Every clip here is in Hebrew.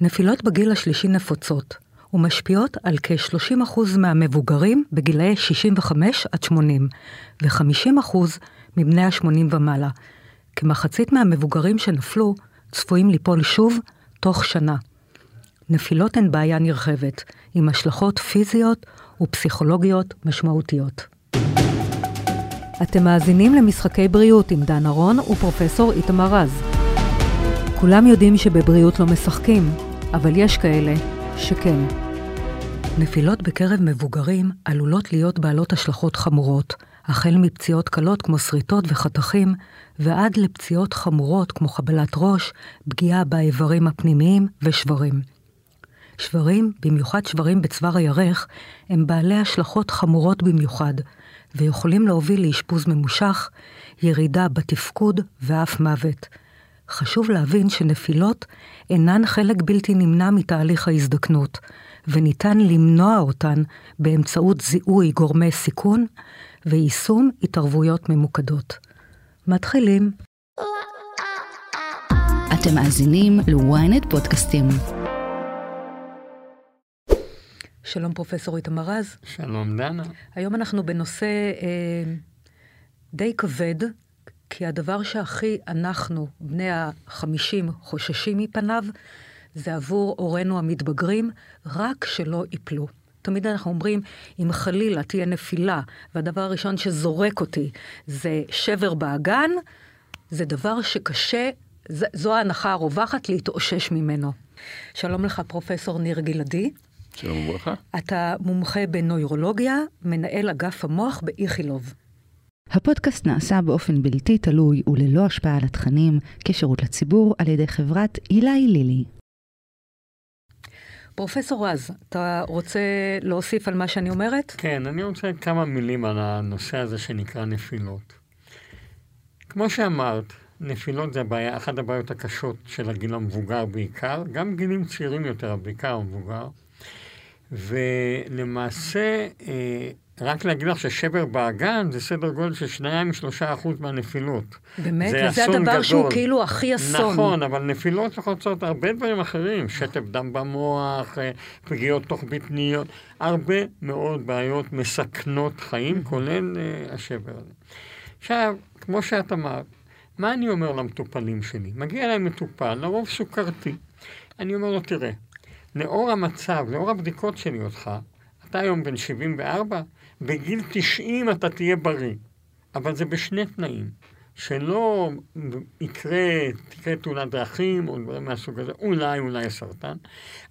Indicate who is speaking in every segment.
Speaker 1: נפילות בגיל השלישי נפוצות ומשפיעות על כ-30% מהמבוגרים בגילאי 65 עד 80 ו-50% מבני ה-80 ומעלה. כמחצית מהמבוגרים שנפלו צפויים ליפול שוב תוך שנה. נפילות הן בעיה נרחבת, עם השלכות פיזיות ופסיכולוגיות משמעותיות. אתם מאזינים למשחקי בריאות עם דן ארון ופרופסור איתמר רז. כולם יודעים שבבריאות לא משחקים, אבל יש כאלה שכן. נפילות בקרב מבוגרים עלולות להיות בעלות השלכות חמורות, החל מפציעות קלות כמו שריטות וחתכים, ועד לפציעות חמורות כמו חבלת ראש, פגיעה באיברים הפנימיים ושברים. שברים, במיוחד שברים בצוואר הירך, הם בעלי השלכות חמורות במיוחד, ויכולים להוביל לאשפוז ממושך, ירידה בתפקוד ואף מוות. חשוב להבין שנפילות אינן חלק בלתי נמנע מתהליך ההזדקנות, וניתן למנוע אותן באמצעות זיהוי גורמי סיכון ויישום התערבויות ממוקדות. מתחילים.
Speaker 2: אתם מאזינים ל-ynet פודקאסטים.
Speaker 1: שלום פרופסור איתמר רז.
Speaker 3: שלום דנה.
Speaker 1: היום אנחנו בנושא אה, די כבד, כי הדבר שהכי אנחנו, בני החמישים, חוששים מפניו, זה עבור הורינו המתבגרים, רק שלא ייפלו. תמיד אנחנו אומרים, אם חלילה תהיה נפילה, והדבר הראשון שזורק אותי זה שבר באגן, זה דבר שקשה, זו ההנחה הרווחת להתאושש ממנו. שלום לך, פרופסור ניר גלעדי.
Speaker 3: שלום וברכה.
Speaker 1: אתה מומחה בנוירולוגיה, מנהל אגף המוח באיכילוב.
Speaker 2: הפודקאסט נעשה באופן בלתי תלוי וללא השפעה על התכנים, כשירות לציבור על ידי חברת אילי לילי.
Speaker 1: פרופסור רז, אתה רוצה להוסיף על מה שאני אומרת?
Speaker 3: כן, אני רוצה כמה מילים על הנושא הזה שנקרא נפילות. כמו שאמרת, נפילות זה הבעיה, אחת הבעיות הקשות של הגיל המבוגר בעיקר, גם גילים צעירים יותר, אבל בעיקר המבוגר. ולמעשה, אה, רק להגיד לך ששבר באגן זה סדר גודל של שניים משלושה אחוז מהנפילות.
Speaker 1: באמת? זה וזה הדבר גדול. שהוא כאילו הכי אסון.
Speaker 3: נכון, אבל נפילות יכולות לעשות הרבה דברים אחרים, שטף דם במוח, אה, פגיעות תוך בטניות, הרבה מאוד בעיות מסכנות חיים, כולל uh, השבר הזה. עכשיו, כמו שאת אמרת, מה אני אומר למטופלים שלי? מגיע אליי מטופל, לרוב סוכרתי. אני אומר לו, תראה, לאור המצב, לאור הבדיקות שלי אותך, אתה היום בן 74, בגיל 90 אתה תהיה בריא. אבל זה בשני תנאים. שלא יקרה, תקרה תאונת דרכים או דברים מהסוג הזה, אולי, אולי סרטן,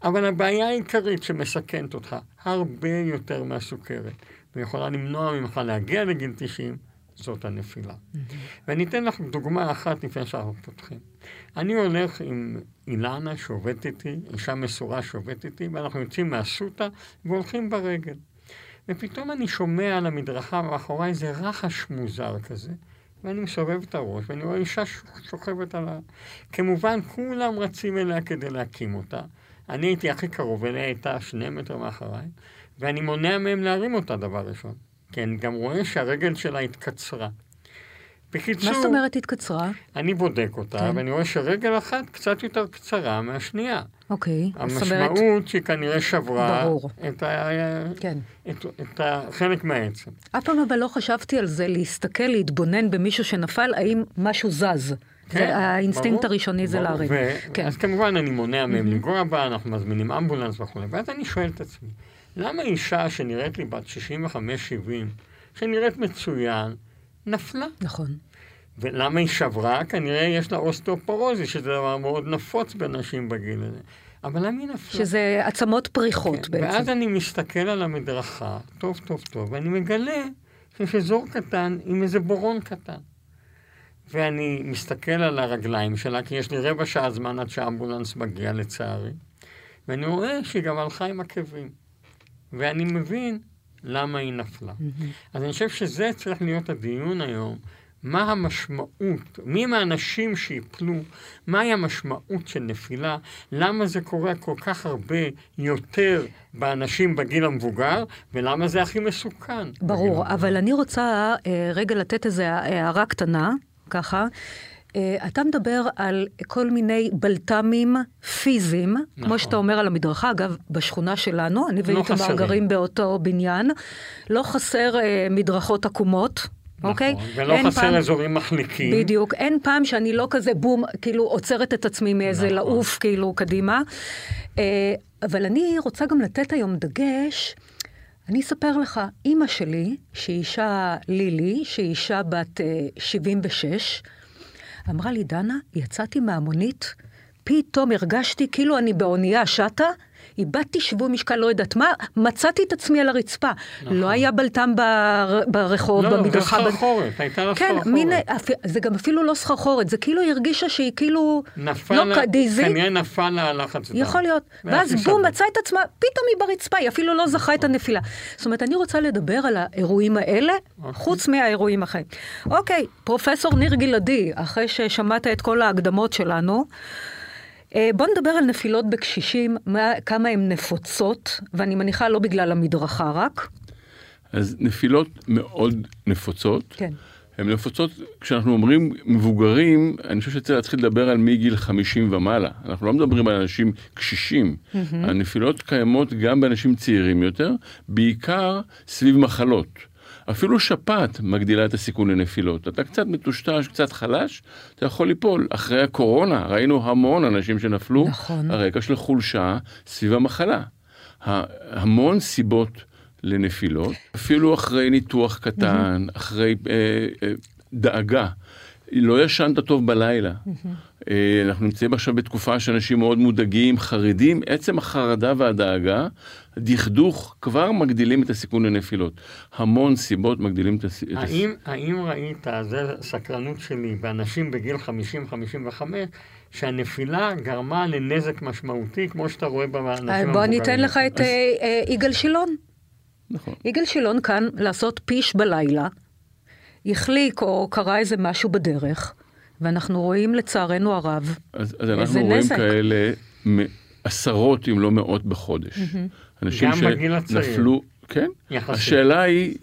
Speaker 3: אבל הבעיה העיקרית שמסכנת אותך הרבה יותר מהסוכרת, ויכולה למנוע ממך להגיע לגיל 90, זאת הנפילה. Mm-hmm. ואני אתן לך דוגמה אחת לפני שאנחנו פותחים. אני הולך עם אילנה שעובדת איתי, אישה מסורה שעובדת איתי, ואנחנו יוצאים מאסותא והולכים ברגל. ופתאום אני שומע על המדרכה מאחוריי איזה רחש מוזר כזה, ואני מסובב את הראש, ואני רואה אישה שוכבת על ה... כמובן, כולם רצים אליה כדי להקים אותה. אני הייתי הכי קרוב אליה, הייתה שני מטר מאחריי, ואני מונע מהם להרים אותה דבר ראשון. כי אני גם רואה שהרגל שלה התקצרה.
Speaker 1: בקיצור... מה זאת אומרת התקצרה?
Speaker 3: אני בודק אותה, כן. ואני רואה שרגל אחת קצת יותר קצרה מהשנייה.
Speaker 1: אוקיי.
Speaker 3: המשמעות אומרת... שהיא כנראה שברה.
Speaker 1: ברור.
Speaker 3: את, ה...
Speaker 1: כן.
Speaker 3: את, את החלק מהעצם.
Speaker 1: אף פעם אבל לא חשבתי על זה, להסתכל, להתבונן במישהו שנפל, האם משהו זז. כן, זה האינסטינקט ברור, הראשוני ברור, זה להרים. ו...
Speaker 3: כן. אז כמובן אני מונע מהם mm-hmm. לגרוע בו, אנחנו מזמינים אמבולנס וכו', ואז אני שואל את עצמי, למה אישה שנראית לי בת 65-70, שנראית מצוין, נפלה?
Speaker 1: נכון.
Speaker 3: ולמה היא שברה? כנראה יש לה אוסטאופורוזי, שזה דבר מאוד נפוץ בנשים בגיל הזה. אבל למה היא נפלה?
Speaker 1: שזה עצמות פריחות כן. בעצם.
Speaker 3: ואז אני מסתכל על המדרכה, טוב, טוב, טוב, ואני מגלה שיש אזור קטן עם איזה בורון קטן. ואני מסתכל על הרגליים שלה, כי יש לי רבע שעה זמן עד שהאמבולנס מגיע לצערי, ואני רואה שהיא גם הלכה עם עקבים. ואני מבין למה היא נפלה. Mm-hmm. אז אני חושב שזה צריך להיות הדיון היום. מה המשמעות, מי הם האנשים שיפלו, מהי המשמעות של נפילה, למה זה קורה כל כך הרבה יותר באנשים בגיל המבוגר, ולמה זה הכי מסוכן.
Speaker 1: ברור, אבל אני רוצה אה, רגע לתת איזו הערה קטנה, ככה. אה, אתה מדבר על כל מיני בלת"מים פיזיים, נכון. כמו שאתה אומר על המדרכה, אגב, בשכונה שלנו, אני
Speaker 3: לא
Speaker 1: ואיתמר
Speaker 3: חסרים.
Speaker 1: גרים באותו בניין, לא חסר אה, מדרכות עקומות. אוקיי?
Speaker 3: נכון, ולא
Speaker 1: אין
Speaker 3: חסר
Speaker 1: פעם-
Speaker 3: אזורים מחליקים.
Speaker 1: בדיוק. אין פעם שאני לא כזה בום, כאילו עוצרת את עצמי מאיזה
Speaker 3: נכון.
Speaker 1: לעוף, כאילו, קדימה. אה, אבל אני רוצה גם לתת היום דגש. אני אספר לך, אימא שלי, שהיא אישה לילי, שהיא אישה בת אה, 76, אמרה לי, דנה, יצאתי מהמונית, פתאום הרגשתי כאילו אני באונייה שטה, איבדתי שיווי משקל, לא יודעת מה, מצאתי את עצמי על הרצפה. לא היה בלטם בר, ברחוב,
Speaker 3: נכון. לא, זה
Speaker 1: במדרכה. ב-
Speaker 3: סחרחורת, הייתה לה
Speaker 1: כן,
Speaker 3: סחרחורת.
Speaker 1: מין, אפ- זה גם אפילו לא סחרחורת, זה כאילו הרגישה שהיא כאילו
Speaker 3: נפל,
Speaker 1: לא
Speaker 3: לה-
Speaker 1: דיזי.
Speaker 3: כנראה נפל לה הלחץ.
Speaker 1: יכול להיות. ואז בום. מצאה את עצמה, פתאום היא ברצפה, היא אפילו לא זכה את הנפילה. זאת אומרת, אני רוצה לדבר על האירועים האלה, חוץ מהאירועים החיים. אוקיי, פרופסור ניר גלעדי, אחרי ששמעת את כל ההקדמות שלנו, בוא נדבר על נפילות בקשישים, מה, כמה הן נפוצות, ואני מניחה לא בגלל המדרכה רק.
Speaker 4: אז נפילות מאוד נפוצות.
Speaker 1: כן.
Speaker 4: הן נפוצות, כשאנחנו אומרים מבוגרים, אני חושב שצריך להתחיל לדבר על מגיל 50 ומעלה. אנחנו לא מדברים על אנשים קשישים. הנפילות קיימות גם באנשים צעירים יותר, בעיקר סביב מחלות. אפילו שפעת מגדילה את הסיכון לנפילות. אתה קצת מטושטש, קצת חלש, אתה יכול ליפול. אחרי הקורונה ראינו המון אנשים שנפלו
Speaker 1: נכון.
Speaker 4: על רקע של חולשה סביב המחלה. המון סיבות לנפילות, אפילו אחרי ניתוח קטן, אחרי אה, אה, דאגה. לא ישנת טוב בלילה. אה, אנחנו נמצאים עכשיו בתקופה שאנשים מאוד מודאגים, חרדים, עצם החרדה והדאגה, דכדוך כבר מגדילים את הסיכון לנפילות. המון סיבות מגדילים את הס- הסיכון.
Speaker 3: האם, האם ראית, זה סקרנות שלי, באנשים בגיל 50-55, שהנפילה גרמה לנזק משמעותי, כמו שאתה רואה באנשים המבוגרים?
Speaker 1: בוא אני אתן לך את
Speaker 4: אז-
Speaker 1: אה, אה, יגאל שילון.
Speaker 4: נכון.
Speaker 1: יגאל שילון כאן לעשות פיש בלילה, החליק או קרה איזה משהו בדרך, ואנחנו רואים לצערנו הרב,
Speaker 4: אז, אז
Speaker 1: איזה
Speaker 4: אנחנו רואים
Speaker 1: נזק.
Speaker 4: כאלה מ- עשרות אם לא מאות בחודש. אנשים. שנפלו, כן.
Speaker 3: יחסית.
Speaker 4: השאלה היא,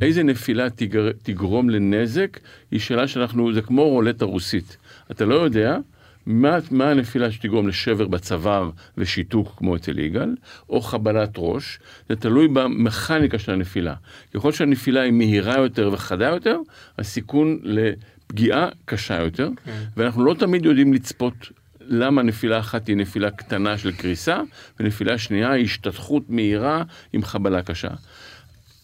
Speaker 4: איזה נפילה תגר, תגרום לנזק, היא שאלה שאנחנו, זה כמו רולטה רוסית. אתה לא יודע מה, מה הנפילה שתגרום לשבר בצוואר ושיתוק כמו אצל יגאל, או חבלת ראש, זה תלוי במכניקה של הנפילה. ככל שהנפילה היא מהירה יותר וחדה יותר, הסיכון לפגיעה קשה יותר, ואנחנו לא תמיד יודעים לצפות למה נפילה אחת היא נפילה קטנה של קריסה, ונפילה שנייה היא השתתחות מהירה עם חבלה קשה.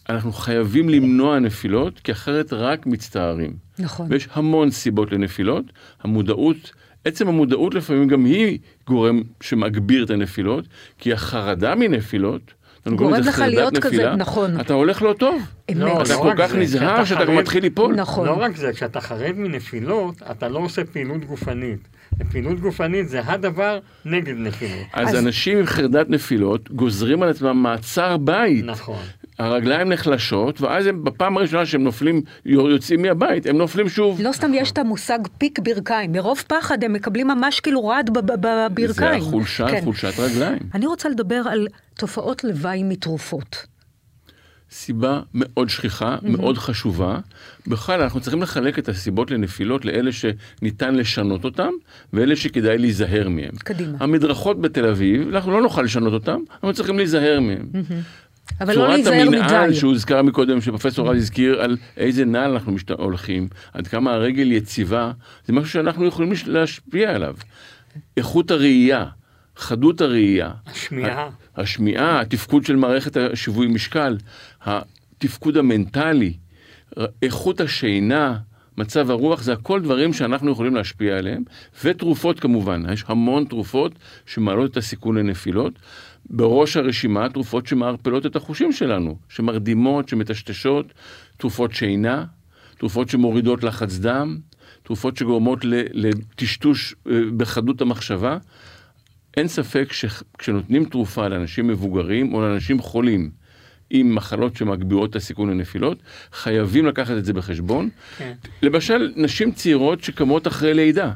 Speaker 4: אנחנו חייבים למנוע נפילות, כי אחרת רק מצטערים.
Speaker 1: נכון.
Speaker 4: ויש המון סיבות לנפילות. המודעות, עצם המודעות לפעמים גם היא גורם שמגביר את הנפילות, כי החרדה מנפילות,
Speaker 1: גורם לך להיות כזה,
Speaker 4: נפילה,
Speaker 1: נכון.
Speaker 4: אתה הולך לא טוב.
Speaker 1: אמת.
Speaker 3: לא,
Speaker 4: אתה
Speaker 3: לא
Speaker 4: כל כך
Speaker 3: זה,
Speaker 4: נזהר שאתה
Speaker 3: חרד-
Speaker 4: מתחיל ליפול.
Speaker 1: נכון.
Speaker 3: לא רק זה, כשאתה חרד מנפילות, אתה לא עושה פעילות גופנית. פעילות גופנית זה הדבר נגד נפילות.
Speaker 4: אז,
Speaker 1: אז-
Speaker 4: אנשים עם חרדת נפילות גוזרים על עצמם מעצר בית.
Speaker 3: נכון.
Speaker 4: הרגליים נחלשות, ואז הם בפעם הראשונה שהם נופלים, יוצאים מהבית, הם נופלים שוב.
Speaker 1: לא סתם יש את המושג פיק ברכיים, מרוב פחד הם מקבלים ממש כאילו רעד בב- בב- בברכיים.
Speaker 4: זה החולשה,
Speaker 1: כן.
Speaker 4: חולשת רגליים.
Speaker 1: אני רוצה לדבר על תופעות לוואי מתרופות.
Speaker 4: סיבה מאוד שכיחה, מאוד חשובה. בכלל, אנחנו צריכים לחלק את הסיבות לנפילות לאלה שניתן לשנות אותם, ואלה שכדאי להיזהר מהם.
Speaker 1: קדימה.
Speaker 4: המדרכות בתל אביב, אנחנו לא נוכל לשנות אותם, אנחנו צריכים להיזהר מהם.
Speaker 1: אבל לא להיזהר
Speaker 4: צורת המנהל
Speaker 1: מדי.
Speaker 4: שהוזכר מקודם, שפרופסור רז הזכיר על איזה נעל אנחנו משת... הולכים, עד כמה הרגל יציבה, זה משהו שאנחנו יכולים להשפיע עליו. איכות הראייה, חדות הראייה,
Speaker 3: השמיעה.
Speaker 4: השמיעה, התפקוד של מערכת השיווי משקל, התפקוד המנטלי, איכות השינה, מצב הרוח, זה הכל דברים שאנחנו יכולים להשפיע עליהם, ותרופות כמובן, יש המון תרופות שמעלות את הסיכון לנפילות. בראש הרשימה תרופות שמערפלות את החושים שלנו, שמרדימות, שמטשטשות, תרופות שינה, תרופות שמורידות לחץ דם, תרופות שגורמות לטשטוש אה, בחדות המחשבה. אין ספק שכשנותנים תרופה לאנשים מבוגרים או לאנשים חולים, עם מחלות שמגבירות את הסיכון לנפילות, חייבים לקחת את זה בחשבון.
Speaker 3: כן.
Speaker 4: למשל, נשים צעירות שקמות אחרי לידה,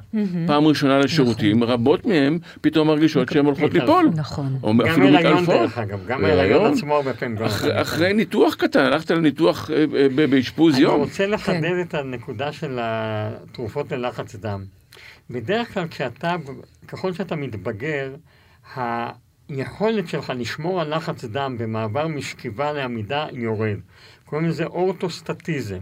Speaker 4: פעם ראשונה לשירותים, רבות מהן פתאום מרגישות שהן הולכות ליפול.
Speaker 1: נכון.
Speaker 4: או
Speaker 3: גם
Speaker 4: אפילו
Speaker 3: הריון
Speaker 4: מתעלפות.
Speaker 3: דרך אגב, גם. הריון עצמו הרבה פעמים גורם
Speaker 4: אחרי- ניתוח קטן, הלכת לניתוח אה, אה, באשפוז
Speaker 3: אני
Speaker 4: יום.
Speaker 3: רוצה לחדד
Speaker 1: כן.
Speaker 3: את הנקודה של התרופות ללחץ דם. בדרך כלל כשאתה, ככל שאתה מתבגר, היכולת שלך לשמור על לחץ דם במעבר משכיבה לעמידה יורד. קוראים לזה אורטוסטטיזם.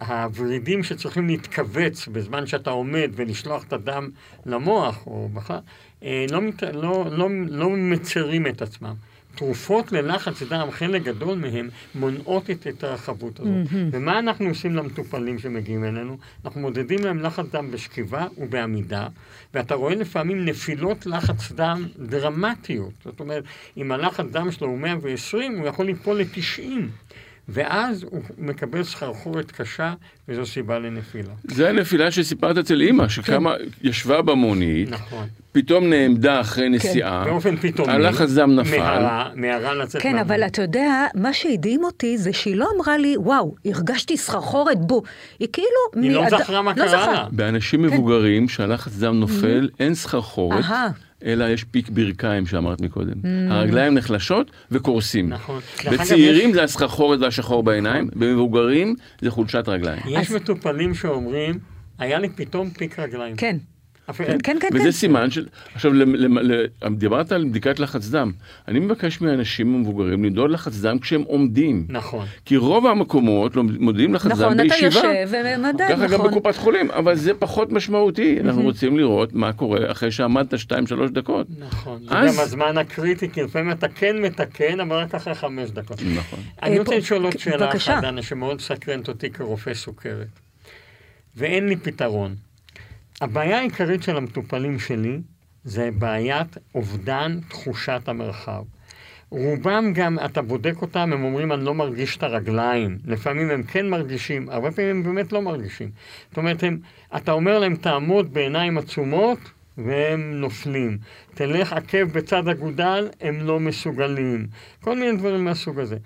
Speaker 3: הוורידים שצריכים להתכווץ בזמן שאתה עומד ולשלוח את הדם למוח, או בכלל, אה, לא, לא, לא, לא מצרים את עצמם. תרופות ללחץ דם, חלק גדול מהם, מונעות את ההתרחבות הזאת. ומה אנחנו עושים למטופלים שמגיעים אלינו? אנחנו מודדים להם לחץ דם בשכיבה ובעמידה, ואתה רואה לפעמים נפילות לחץ דם דרמטיות. זאת אומרת, אם הלחץ דם שלו הוא 120, הוא יכול ליפול ל-90. ואז הוא מקבל סחרחורת קשה, וזו סיבה לנפילה.
Speaker 4: זה הנפילה שסיפרת אצל אימא, שקמה, ישבה במונית,
Speaker 3: נכון.
Speaker 4: פתאום נעמדה אחרי נסיעה,
Speaker 3: באופן פתאומי.
Speaker 4: הלחץ דם נפל.
Speaker 3: מהרה, מהרה לצאת
Speaker 1: כן,
Speaker 3: מהמונית.
Speaker 1: אבל אתה יודע, מה שהדהים אותי זה שהיא לא אמרה לי, וואו, הרגשתי סחרחורת בו. היא כאילו...
Speaker 3: היא לא
Speaker 1: מאד-
Speaker 3: זכרה מה
Speaker 1: לא
Speaker 3: קרה
Speaker 1: זכרה.
Speaker 3: לה.
Speaker 4: באנשים מבוגרים שהלחץ דם נופל, אין סחרחורת. אלא יש פיק ברכיים שאמרת מקודם. הרגליים נחלשות וקורסים.
Speaker 3: נכון.
Speaker 4: בצעירים
Speaker 3: יש-
Speaker 4: זה הסחרחורת והשחור בעיניים, במבוגרים זה חולשת רגליים.
Speaker 3: יש מטופלים שאומרים, היה לי פתאום פיק רגליים.
Speaker 1: כן. כן, כן, כן.
Speaker 4: וזה סימן של... עכשיו, למ- למ- ל- דיברת על בדיקת לחץ דם. אני מבקש מאנשים מבוגרים למדוד לחץ דם כשהם עומדים.
Speaker 3: נכון.
Speaker 4: כי רוב המקומות לא מודדים לחץ דם
Speaker 1: נכון, אתה
Speaker 4: בישיבה.
Speaker 1: יושב ומדד,
Speaker 4: ככה גם
Speaker 1: נכון.
Speaker 4: בקופת חולים, אבל זה פחות משמעותי. אנחנו רוצים לראות מה קורה אחרי שעמדת 2-3 דקות.
Speaker 3: נכון. זה
Speaker 4: אז-
Speaker 3: גם הזמן הקריטי, כי לפעמים אתה כן מתקן, אבל רק אחרי חמש דקות.
Speaker 4: נכון.
Speaker 3: אני
Speaker 1: אה,
Speaker 3: רוצה לשאול עוד
Speaker 1: כן,
Speaker 3: שאלה. אחת, דנה, שמאוד סקרנת אותי כרופא סוכרת. ואין לי פתרון. הבעיה העיקרית של המטופלים שלי זה בעיית אובדן תחושת המרחב. רובם גם, אתה בודק אותם, הם אומרים, אני לא מרגיש את הרגליים. לפעמים הם כן מרגישים, הרבה פעמים הם באמת לא מרגישים. זאת אומרת, הם, אתה אומר להם, תעמוד בעיניים עצומות, והם נופלים. תלך עקב בצד אגודל, הם לא מסוגלים. כל מיני דברים מהסוג הזה.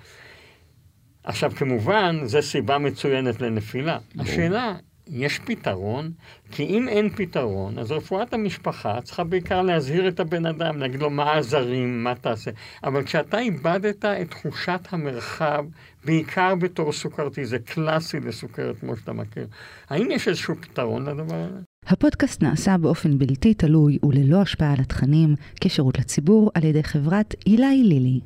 Speaker 3: עכשיו, כמובן, זו סיבה מצוינת לנפילה. השאלה, יש פתרון? כי אם אין פתרון, אז רפואת המשפחה צריכה בעיקר להזהיר את הבן אדם, להגיד לו מה העזרים, מה תעשה. אבל כשאתה איבדת את תחושת המרחב, בעיקר בתור סוכרתי, זה קלאסי לסוכרת כמו שאתה מכיר, האם יש איזשהו פתרון לדבר הזה?
Speaker 2: הפודקאסט נעשה באופן בלתי תלוי וללא השפעה על התכנים, כשירות לציבור על ידי חברת אילי לילי.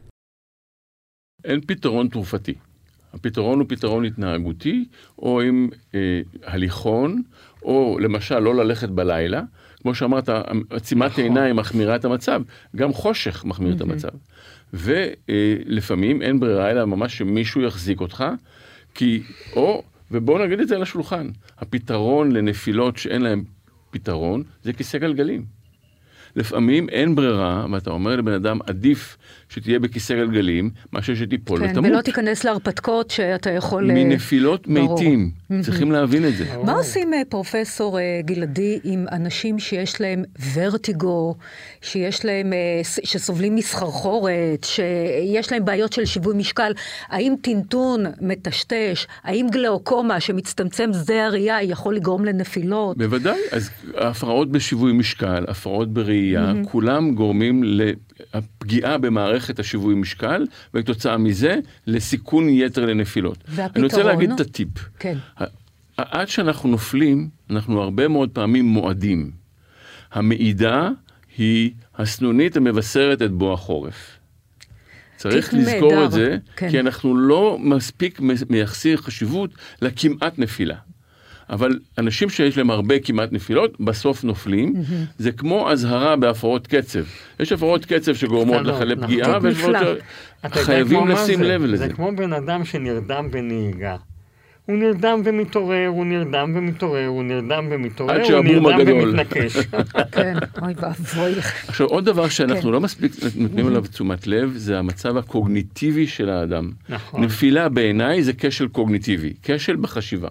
Speaker 4: אין פתרון תרופתי. הפתרון הוא פתרון התנהגותי, או עם אה, הליכון, או למשל לא ללכת בלילה. כמו שאמרת, עצימת
Speaker 3: נכון.
Speaker 4: עיניים מחמירה את המצב, גם חושך מחמיר את המצב. ולפעמים אין ברירה אלא ממש שמישהו יחזיק אותך, כי, או, ובואו נגיד את זה על השולחן, הפתרון לנפילות שאין להן פתרון זה כיסא גלגלים. לפעמים אין ברירה, ואתה אומר לבן אדם, עדיף שתהיה בכיסא גלגלים, מאשר שתיפול
Speaker 1: כן,
Speaker 4: ותמות.
Speaker 1: ולא תיכנס להרפתקאות שאתה יכול... אה,
Speaker 4: מנפילות
Speaker 1: ברור.
Speaker 4: מתים, צריכים להבין את זה.
Speaker 1: מה עושים אה, פרופסור אה, גלעדי עם אנשים שיש להם ורטיגו, שיש להם, שסובלים מסחרחורת, שיש להם בעיות של שיווי משקל? האם טינטון מטשטש? האם גלאוקומה שמצטמצם שדה הראייה יכול לגרום לנפילות?
Speaker 4: בוודאי, אז הפרעות בשיווי משקל, הפרעות בראייה, כולם גורמים לפגיעה במערכת השיווי משקל, וכתוצאה מזה לסיכון יתר לנפילות. אני רוצה
Speaker 1: והפתרון?
Speaker 4: להגיד את הטיפ.
Speaker 1: כן.
Speaker 4: עד שאנחנו נופלים, אנחנו הרבה מאוד פעמים מועדים. המעידה היא הסנונית המבשרת את בוא החורף. צריך לזכור
Speaker 1: נהדר,
Speaker 4: את זה,
Speaker 1: כן.
Speaker 4: כי אנחנו לא מספיק מייחסים חשיבות לכמעט נפילה. אבל אנשים שיש להם הרבה כמעט נפילות, בסוף נופלים. זה כמו אזהרה בהפרעות קצב. יש הפרעות קצב שגורמות לך לפגיעה,
Speaker 1: נכון.
Speaker 4: ויש הפרעות. ש- חייבים לשים
Speaker 3: זה?
Speaker 4: לב לזה.
Speaker 3: זה כמו בן אדם שנרדם בנהיגה. הוא נרדם ומתעורר, הוא נרדם ומתעורר, הוא נרדם ומתעורר, הוא נרדם
Speaker 4: הגדול.
Speaker 3: ומתנקש.
Speaker 1: כן, אוי ואבוי.
Speaker 4: עכשיו עוד דבר שאנחנו
Speaker 1: כן.
Speaker 4: לא מספיק נותנים עליו תשומת לב זה המצב הקוגניטיבי של האדם.
Speaker 3: נכון.
Speaker 4: נפילה בעיניי זה כשל קוגניטיבי, כשל בחשיבה.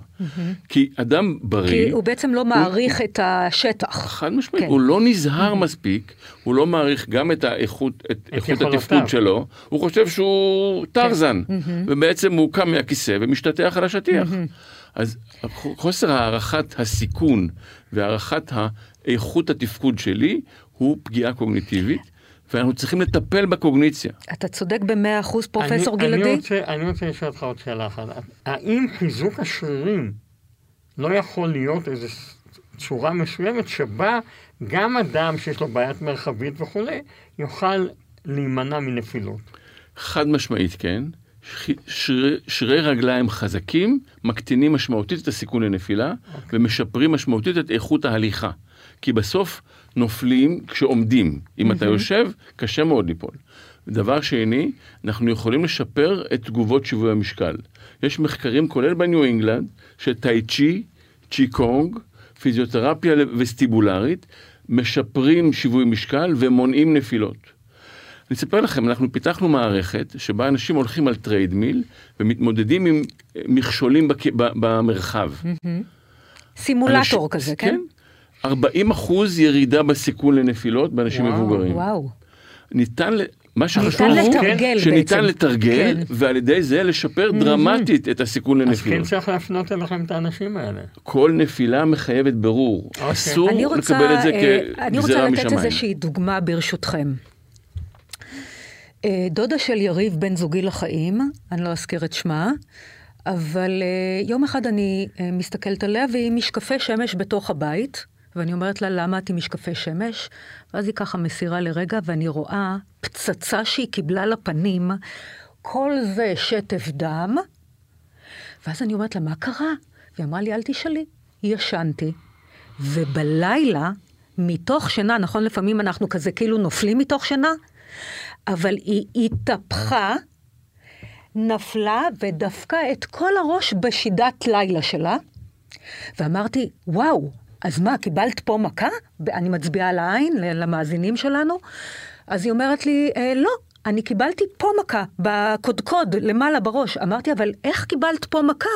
Speaker 4: כי אדם בריא,
Speaker 1: כי הוא בעצם לא מעריך את השטח.
Speaker 4: חד משמעית,
Speaker 1: כן.
Speaker 4: הוא לא נזהר מספיק, הוא לא מעריך גם את האיכות, את
Speaker 3: את
Speaker 4: איכות. התפקוד שלו, הוא חושב שהוא טרזן, ובעצם הוא קם מהכיסא ומשתטח על השטיח. אז חוסר הערכת הסיכון והערכת איכות התפקוד שלי הוא פגיעה קוגניטיבית, ואנחנו צריכים לטפל בקוגניציה.
Speaker 1: אתה צודק במאה אחוז, פרופסור
Speaker 3: אני,
Speaker 1: גלעדי?
Speaker 3: אני רוצה, אני רוצה לשאול אותך עוד שאלה אחת. האם חיזוק השרירים לא יכול להיות איזו צורה מסוימת שבה גם אדם שיש לו בעיית מרחבית וכולי, יוכל להימנע מנפילות?
Speaker 4: חד משמעית כן. שרי, שרירי רגליים חזקים מקטינים משמעותית את הסיכון לנפילה ומשפרים משמעותית את איכות ההליכה. כי בסוף נופלים כשעומדים. אם אתה יושב, קשה מאוד ליפול. דבר שני, אנחנו יכולים לשפר את תגובות שיווי המשקל. יש מחקרים, כולל בניו אינגלנד, שטאי צ'י, צ'י קונג, פיזיותרפיה וסטיבולרית, משפרים שיווי משקל ומונעים נפילות. אני אספר לכם, אנחנו פיתחנו מערכת שבה אנשים הולכים על treadmill ומתמודדים עם מכשולים בק... במרחב.
Speaker 1: סימולטור
Speaker 4: אנשים-
Speaker 1: כזה, כן?
Speaker 4: 40 אחוז ירידה בסיכון לנפילות באנשים
Speaker 3: וואו,
Speaker 4: מבוגרים.
Speaker 1: וואו.
Speaker 4: ניתן, מה שחשוב הוא
Speaker 1: לתרגל
Speaker 4: שניתן
Speaker 1: בעצם.
Speaker 4: לתרגל,
Speaker 1: כן.
Speaker 4: ועל ידי זה לשפר דרמטית את הסיכון
Speaker 3: אז כן
Speaker 4: לנפילות.
Speaker 3: צריך להפנות אליכם את האנשים האלה.
Speaker 4: כל נפילה מחייבת ברור.
Speaker 3: אוקיי.
Speaker 4: אסור
Speaker 1: אני רוצה,
Speaker 4: לקבל את זה
Speaker 1: אה, אני רוצה
Speaker 4: כגזירה
Speaker 1: לתת
Speaker 4: משמיים.
Speaker 1: איזושהי דוגמה ברשותכם. אה, דודה של יריב, בן זוגי לחיים, אני לא אזכיר את שמה, אבל אה, יום אחד אני מסתכלת עליה והיא משקפי שמש בתוך הבית, ואני אומרת לה, למה את עם משקפי שמש? ואז היא ככה מסירה לרגע, ואני רואה פצצה שהיא קיבלה לפנים, כל זה שטף דם, ואז אני אומרת לה, מה קרה? והיא אמרה לי, אל תשאלי, ישנתי. ובלילה, מתוך שינה, נכון, לפעמים אנחנו כזה כאילו נופלים מתוך שינה, אבל היא התהפכה, נפלה ודפקה את כל הראש בשידת לילה שלה, ואמרתי, וואו, אז מה, קיבלת פה מכה? אני מצביעה על העין למאזינים שלנו. אז היא אומרת לי, אה, לא, אני קיבלתי פה מכה, בקודקוד, למעלה בראש. אמרתי, אבל איך קיבלת פה מכה,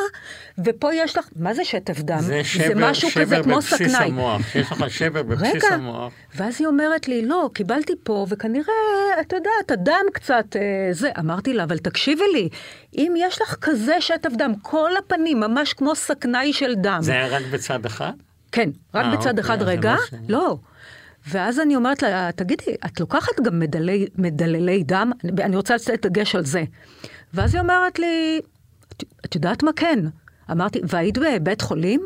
Speaker 1: ופה יש לך, מה זה שטף דם?
Speaker 3: זה שבר,
Speaker 1: משהו
Speaker 3: שבר
Speaker 1: כזה כמו
Speaker 3: בבסיס
Speaker 1: סכנאי.
Speaker 3: המוח. יש לך שבר בבסיס
Speaker 1: רגע,
Speaker 3: המוח.
Speaker 1: ואז היא אומרת לי, לא, קיבלתי פה, וכנראה, אתה יודע, את הדם קצת, אה, זה. אמרתי לה, אבל תקשיבי לי, אם יש לך כזה שטף דם, כל הפנים, ממש כמו סכנאי של דם.
Speaker 3: זה היה רק בצד אחד?
Speaker 1: כן, רק
Speaker 3: אה,
Speaker 1: בצד
Speaker 3: אוקיי,
Speaker 1: אחד רגע,
Speaker 3: משהו.
Speaker 1: לא. ואז אני אומרת לה, תגידי, את לוקחת גם מדלי, מדללי דם? אני- רוצה לתת דגש על זה. ואז היא אומרת לי, "את- את יודעת מה כן? אמרתי, והיית בבית חולים?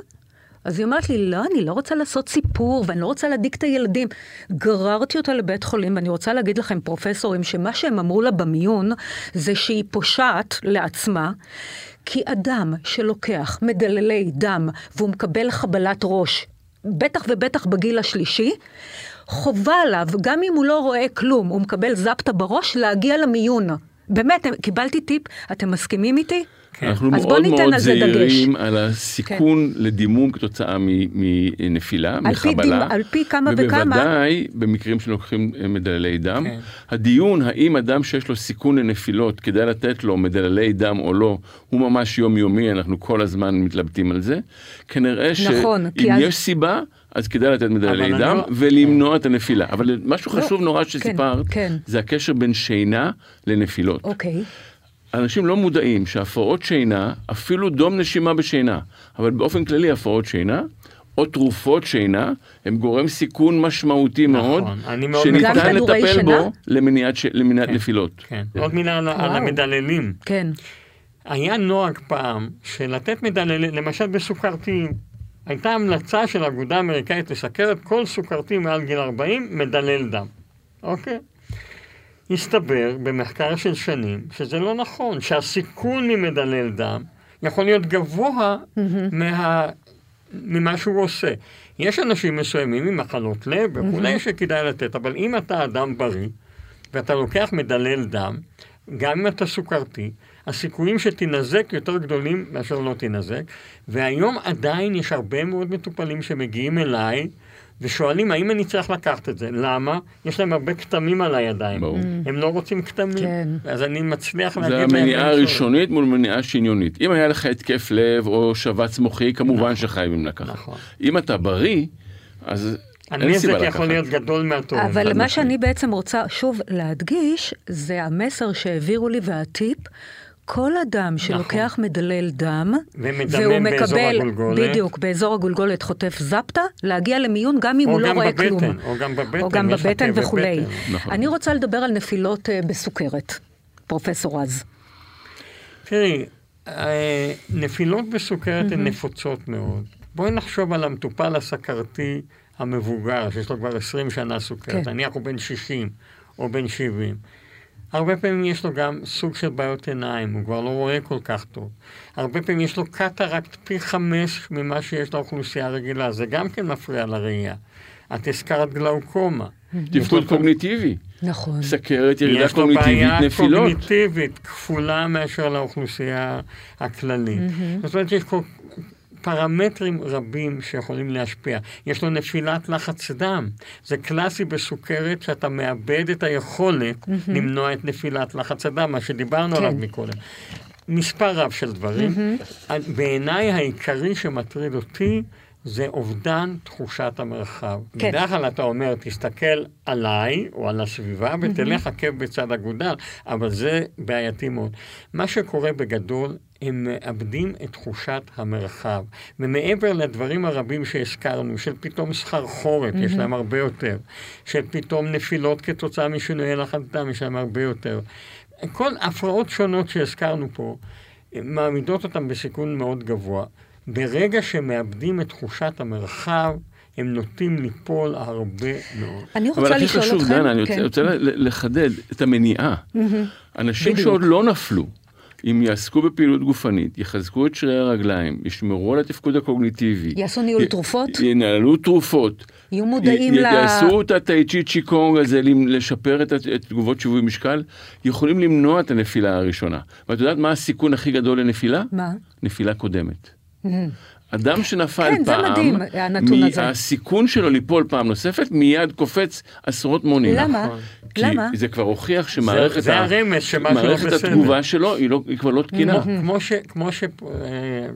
Speaker 1: אז היא אומרת לי, לא, אני לא רוצה לעשות סיפור, ואני לא רוצה להדאיג את הילדים. גררתי אותה לבית חולים, ואני רוצה להגיד לכם, פרופסורים, שמה שהם אמרו לה במיון, זה שהיא פושעת לעצמה, כי אדם שלוקח מדללי דם, והוא מקבל חבלת ראש, בטח ובטח בגיל השלישי, חובה עליו, גם אם הוא לא רואה כלום, הוא מקבל זפטה בראש, להגיע למיון. באמת, קיבלתי טיפ, אתם מסכימים איתי?
Speaker 4: אנחנו
Speaker 1: אז בוא
Speaker 4: מאוד מאוד. זהירים על הסיכון לדימום כתוצאה מנפילה,
Speaker 1: על פי
Speaker 4: מחבלה.
Speaker 1: דימ- על פי כמה וכמה.
Speaker 4: ובוודאי במקרים שלוקחים אה, מדללי דם.
Speaker 3: כן.
Speaker 4: הדיון האם אדם שיש לו סיכון לנפילות, כדאי לתת לו מדללי דם או לא, הוא ממש יומיומי, אנחנו כל הזמן מתלבטים על זה. כנראה
Speaker 1: נכון,
Speaker 4: שאם
Speaker 1: אז-
Speaker 4: יש סיבה, אז כדאי לתת מדללי דם
Speaker 3: לא-
Speaker 4: ולמנוע את הנפילה. אבל משהו
Speaker 1: לא,
Speaker 4: חשוב נורא
Speaker 1: כן,
Speaker 4: שסיפרת,
Speaker 1: כן.
Speaker 4: זה הקשר בין שינה לנפילות.
Speaker 1: אוקיי.
Speaker 4: אנשים לא מודעים שהפרעות שינה, אפילו דום נשימה בשינה, אבל באופן כללי הפרעות שינה, או תרופות שינה, הם גורם סיכון משמעותי מאוד,
Speaker 3: אני מאוד
Speaker 1: גם
Speaker 4: שניתן לטפל
Speaker 1: שינה?
Speaker 4: בו למניעת, ש... למניעת
Speaker 3: כן.
Speaker 4: נפילות.
Speaker 3: כן. עוד מילה על, על. המדללים.
Speaker 1: כן.
Speaker 3: היה נוהג פעם של לתת מדללים, למשל בסוכרתיים. הייתה המלצה של האגודה האמריקאית לסכרת כל סוכרתי מעל גיל 40, מדלל דם. אוקיי? הסתבר במחקר של שנים שזה לא נכון, שהסיכון ממדלל דם יכול להיות גבוה מה... ממה שהוא עושה. יש אנשים מסוימים עם מחלות לב וכולי שכדאי לתת, אבל אם אתה אדם בריא ואתה לוקח מדלל דם, גם אם אתה סוכרתי, הסיכויים שתינזק יותר גדולים מאשר לא תינזק, והיום עדיין יש הרבה מאוד מטופלים שמגיעים אליי ושואלים האם אני צריך לקחת את זה. למה? יש להם הרבה כתמים על הידיים.
Speaker 4: ברור.
Speaker 3: הם לא רוצים כתמים.
Speaker 1: כן.
Speaker 3: אז אני מצליח להגיד
Speaker 4: זה
Speaker 3: להם...
Speaker 4: המניעה
Speaker 3: אין צורך.
Speaker 4: הראשונית מול מניעה שניונית. אם היה לך התקף לב או שבץ מוחי, כמובן שחייבים לקחת.
Speaker 3: נכון.
Speaker 4: אם אתה בריא, אז
Speaker 3: הנזק יכול להיות גדול מהתועלת.
Speaker 1: אבל מה שאני בעצם רוצה שוב להדגיש, זה המסר שהעבירו לי והטיפ. כל אדם שלוקח נכון. מדלל דם,
Speaker 3: והוא מקבל, הגולגולת.
Speaker 1: בדיוק, באזור הגולגולת חוטף זפטה, להגיע למיון גם אם הוא לא רואה
Speaker 3: בבטן,
Speaker 1: כלום.
Speaker 3: או גם בבטן,
Speaker 1: או גם בבטן וכולי.
Speaker 4: נכון.
Speaker 1: אני רוצה לדבר על נפילות uh, בסוכרת, פרופסור רז.
Speaker 3: תראי, אה, נפילות בסוכרת הן נפוצות מאוד. בואי נחשוב על המטופל הסכרתי המבוגר, שיש לו כבר 20 שנה סוכרת, כן. נניח הוא בן 60 או בן 70. הרבה פעמים יש לו גם סוג של בעיות עיניים, הוא כבר לא רואה כל כך טוב. הרבה פעמים יש לו קטרקט פי חמש ממה שיש לאוכלוסייה הרגילה, זה גם כן מפריע לראייה. את הזכרת גלאוקומה.
Speaker 4: תפקוד קוגניטיבי.
Speaker 1: נכון.
Speaker 4: סכרת, ירידה קוגניטיבית, נפילות.
Speaker 3: יש לו בעיה קוגניטיבית כפולה מאשר לאוכלוסייה הכללית. זאת אומרת, יש כל פרמטרים רבים שיכולים להשפיע. יש לו נפילת לחץ דם. זה קלאסי בסוכרת שאתה מאבד את היכולת mm-hmm. למנוע את נפילת לחץ הדם, מה שדיברנו כן. עליו מקודם. מספר רב של דברים. Mm-hmm. בעיניי העיקרי שמטריד אותי זה אובדן תחושת המרחב. כן. בדרך כלל אתה אומר, תסתכל עליי או על הסביבה ותלך עקב בצד אגודל, אבל זה בעייתי מאוד. מה שקורה בגדול, הם מאבדים את תחושת המרחב. ומעבר לדברים הרבים שהזכרנו, של פתאום סחרחורת, mm-hmm. יש להם הרבה יותר, של פתאום נפילות כתוצאה משינויי לחץ דם, יש להם הרבה יותר. כל הפרעות שונות שהזכרנו פה, מעמידות אותם בסיכון מאוד גבוה. ברגע שמאבדים את תחושת המרחב, הם נוטים ליפול הרבה מאוד.
Speaker 1: אני רוצה לשאול אתכם... אבל הכי חשוב, דנה,
Speaker 4: אני כן. רוצה לחדד את המניעה. אנשים שעוד לא נפלו, אם יעסקו בפעילות גופנית, יחזקו את שרירי הרגליים, ישמרו על התפקוד הקוגניטיבי.
Speaker 1: יעשו ניהול תרופות?
Speaker 4: ינהלו תרופות.
Speaker 1: יהיו מודעים ל...
Speaker 4: יעשו את הטאי צ'י קונג הזה, לשפר את תגובות שיווי משקל, יכולים למנוע את הנפילה הראשונה. ואת יודעת מה הסיכון הכי גדול לנפילה?
Speaker 1: מה?
Speaker 4: נפילה קודמת. אדם שנפל
Speaker 1: כן,
Speaker 4: פעם,
Speaker 1: זה מדהים, הנתון הזה.
Speaker 4: הסיכון שלו ליפול פעם נוספת מיד קופץ עשרות מונים.
Speaker 1: למה?
Speaker 4: נכון.
Speaker 1: למה?
Speaker 4: כי זה כבר הוכיח שמערכת,
Speaker 3: זה, זה הרמז לא
Speaker 4: מערכת התגובה שלו היא, לא, היא כבר לא תקינה.
Speaker 3: כמו, ש, כמו, ש, אה,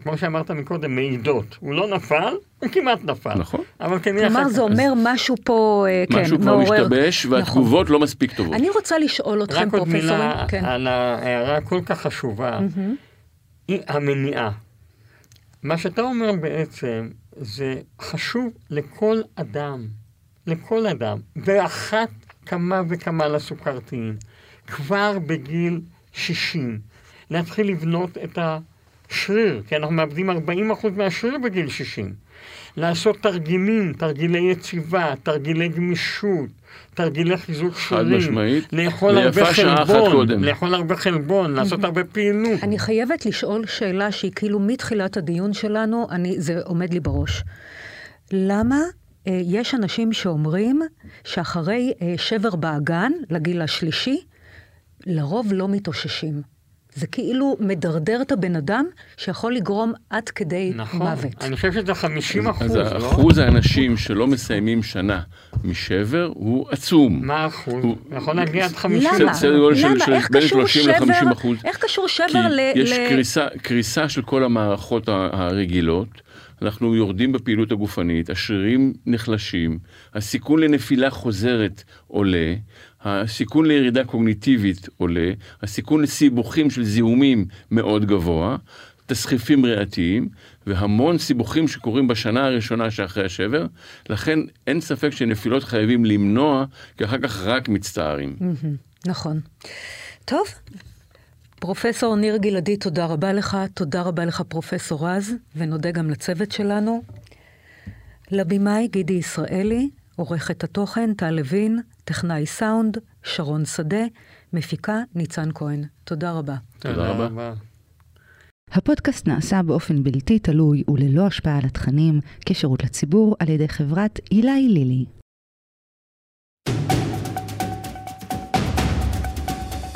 Speaker 3: כמו שאמרת מקודם, מעידות. הוא לא נפל, הוא כמעט נפל.
Speaker 4: נכון.
Speaker 3: אבל כנראה...
Speaker 1: כלומר, זה אומר משהו פה, אה, כן,
Speaker 4: משהו
Speaker 1: מעורר.
Speaker 4: משהו כבר משתבש, והתגובות נכון. לא מספיק טובות.
Speaker 1: אני רוצה לשאול אתכם, פרופסורים.
Speaker 3: רק עוד מילה כן. על ההערה הכל כך חשובה, היא המניעה. מה שאתה אומר בעצם, זה חשוב לכל אדם, לכל אדם, ואחת כמה וכמה לסוכרתיים, כבר בגיל 60, להתחיל לבנות את השריר, כי אנחנו מאבדים 40% מהשריר בגיל 60. לעשות תרגילים, תרגילי יציבה, תרגילי גמישות, תרגילי חיזוק שרירים.
Speaker 4: חד משמעית.
Speaker 3: לאכול הרבה חלבון, לאכול הרבה חלבון, לעשות הרבה פעילות.
Speaker 1: אני חייבת לשאול שאלה שהיא כאילו מתחילת הדיון שלנו, אני, זה עומד לי בראש. למה אה, יש אנשים שאומרים שאחרי אה, שבר באגן, לגיל השלישי, לרוב לא מתאוששים? זה כאילו מדרדר את הבן אדם שיכול לגרום עד כדי
Speaker 3: נכון,
Speaker 1: מוות.
Speaker 3: נכון, אני חושב שזה 50 אחוז,
Speaker 4: אז
Speaker 3: לא?
Speaker 4: אחוז האנשים שלא מסיימים שנה משבר הוא עצום.
Speaker 3: מה האחוז? הוא יכול להגיע עד 50.
Speaker 1: למה?
Speaker 4: סדר גודל של
Speaker 1: איך
Speaker 4: בין
Speaker 1: קשור
Speaker 4: 30 ל-50
Speaker 1: שבר-
Speaker 4: אחוז.
Speaker 1: איך קשור
Speaker 4: כי
Speaker 1: שבר ל...
Speaker 4: יש
Speaker 1: ל-
Speaker 4: קריסה, קריסה של כל המערכות הרגילות. אנחנו יורדים בפעילות הגופנית, השרירים נחלשים, הסיכון לנפילה חוזרת עולה, הסיכון לירידה קוגניטיבית עולה, הסיכון לסיבוכים של זיהומים מאוד גבוה, תסחיפים ריאתיים, והמון סיבוכים שקורים בשנה הראשונה שאחרי השבר, לכן אין ספק שנפילות חייבים למנוע, כי אחר כך רק מצטערים.
Speaker 1: נכון. טוב, פרופסור ניר גלעדי, תודה רבה לך. תודה רבה לך, פרופסור רז, ונודה גם לצוות שלנו. לבמאי גידי ישראלי, עורכת התוכן טל לוין, טכנאי סאונד, שרון שדה, מפיקה ניצן כהן. תודה רבה.
Speaker 4: תודה רבה.
Speaker 2: הפודקאסט נעשה באופן בלתי תלוי וללא השפעה על התכנים, כשירות לציבור על ידי חברת אילי לילי.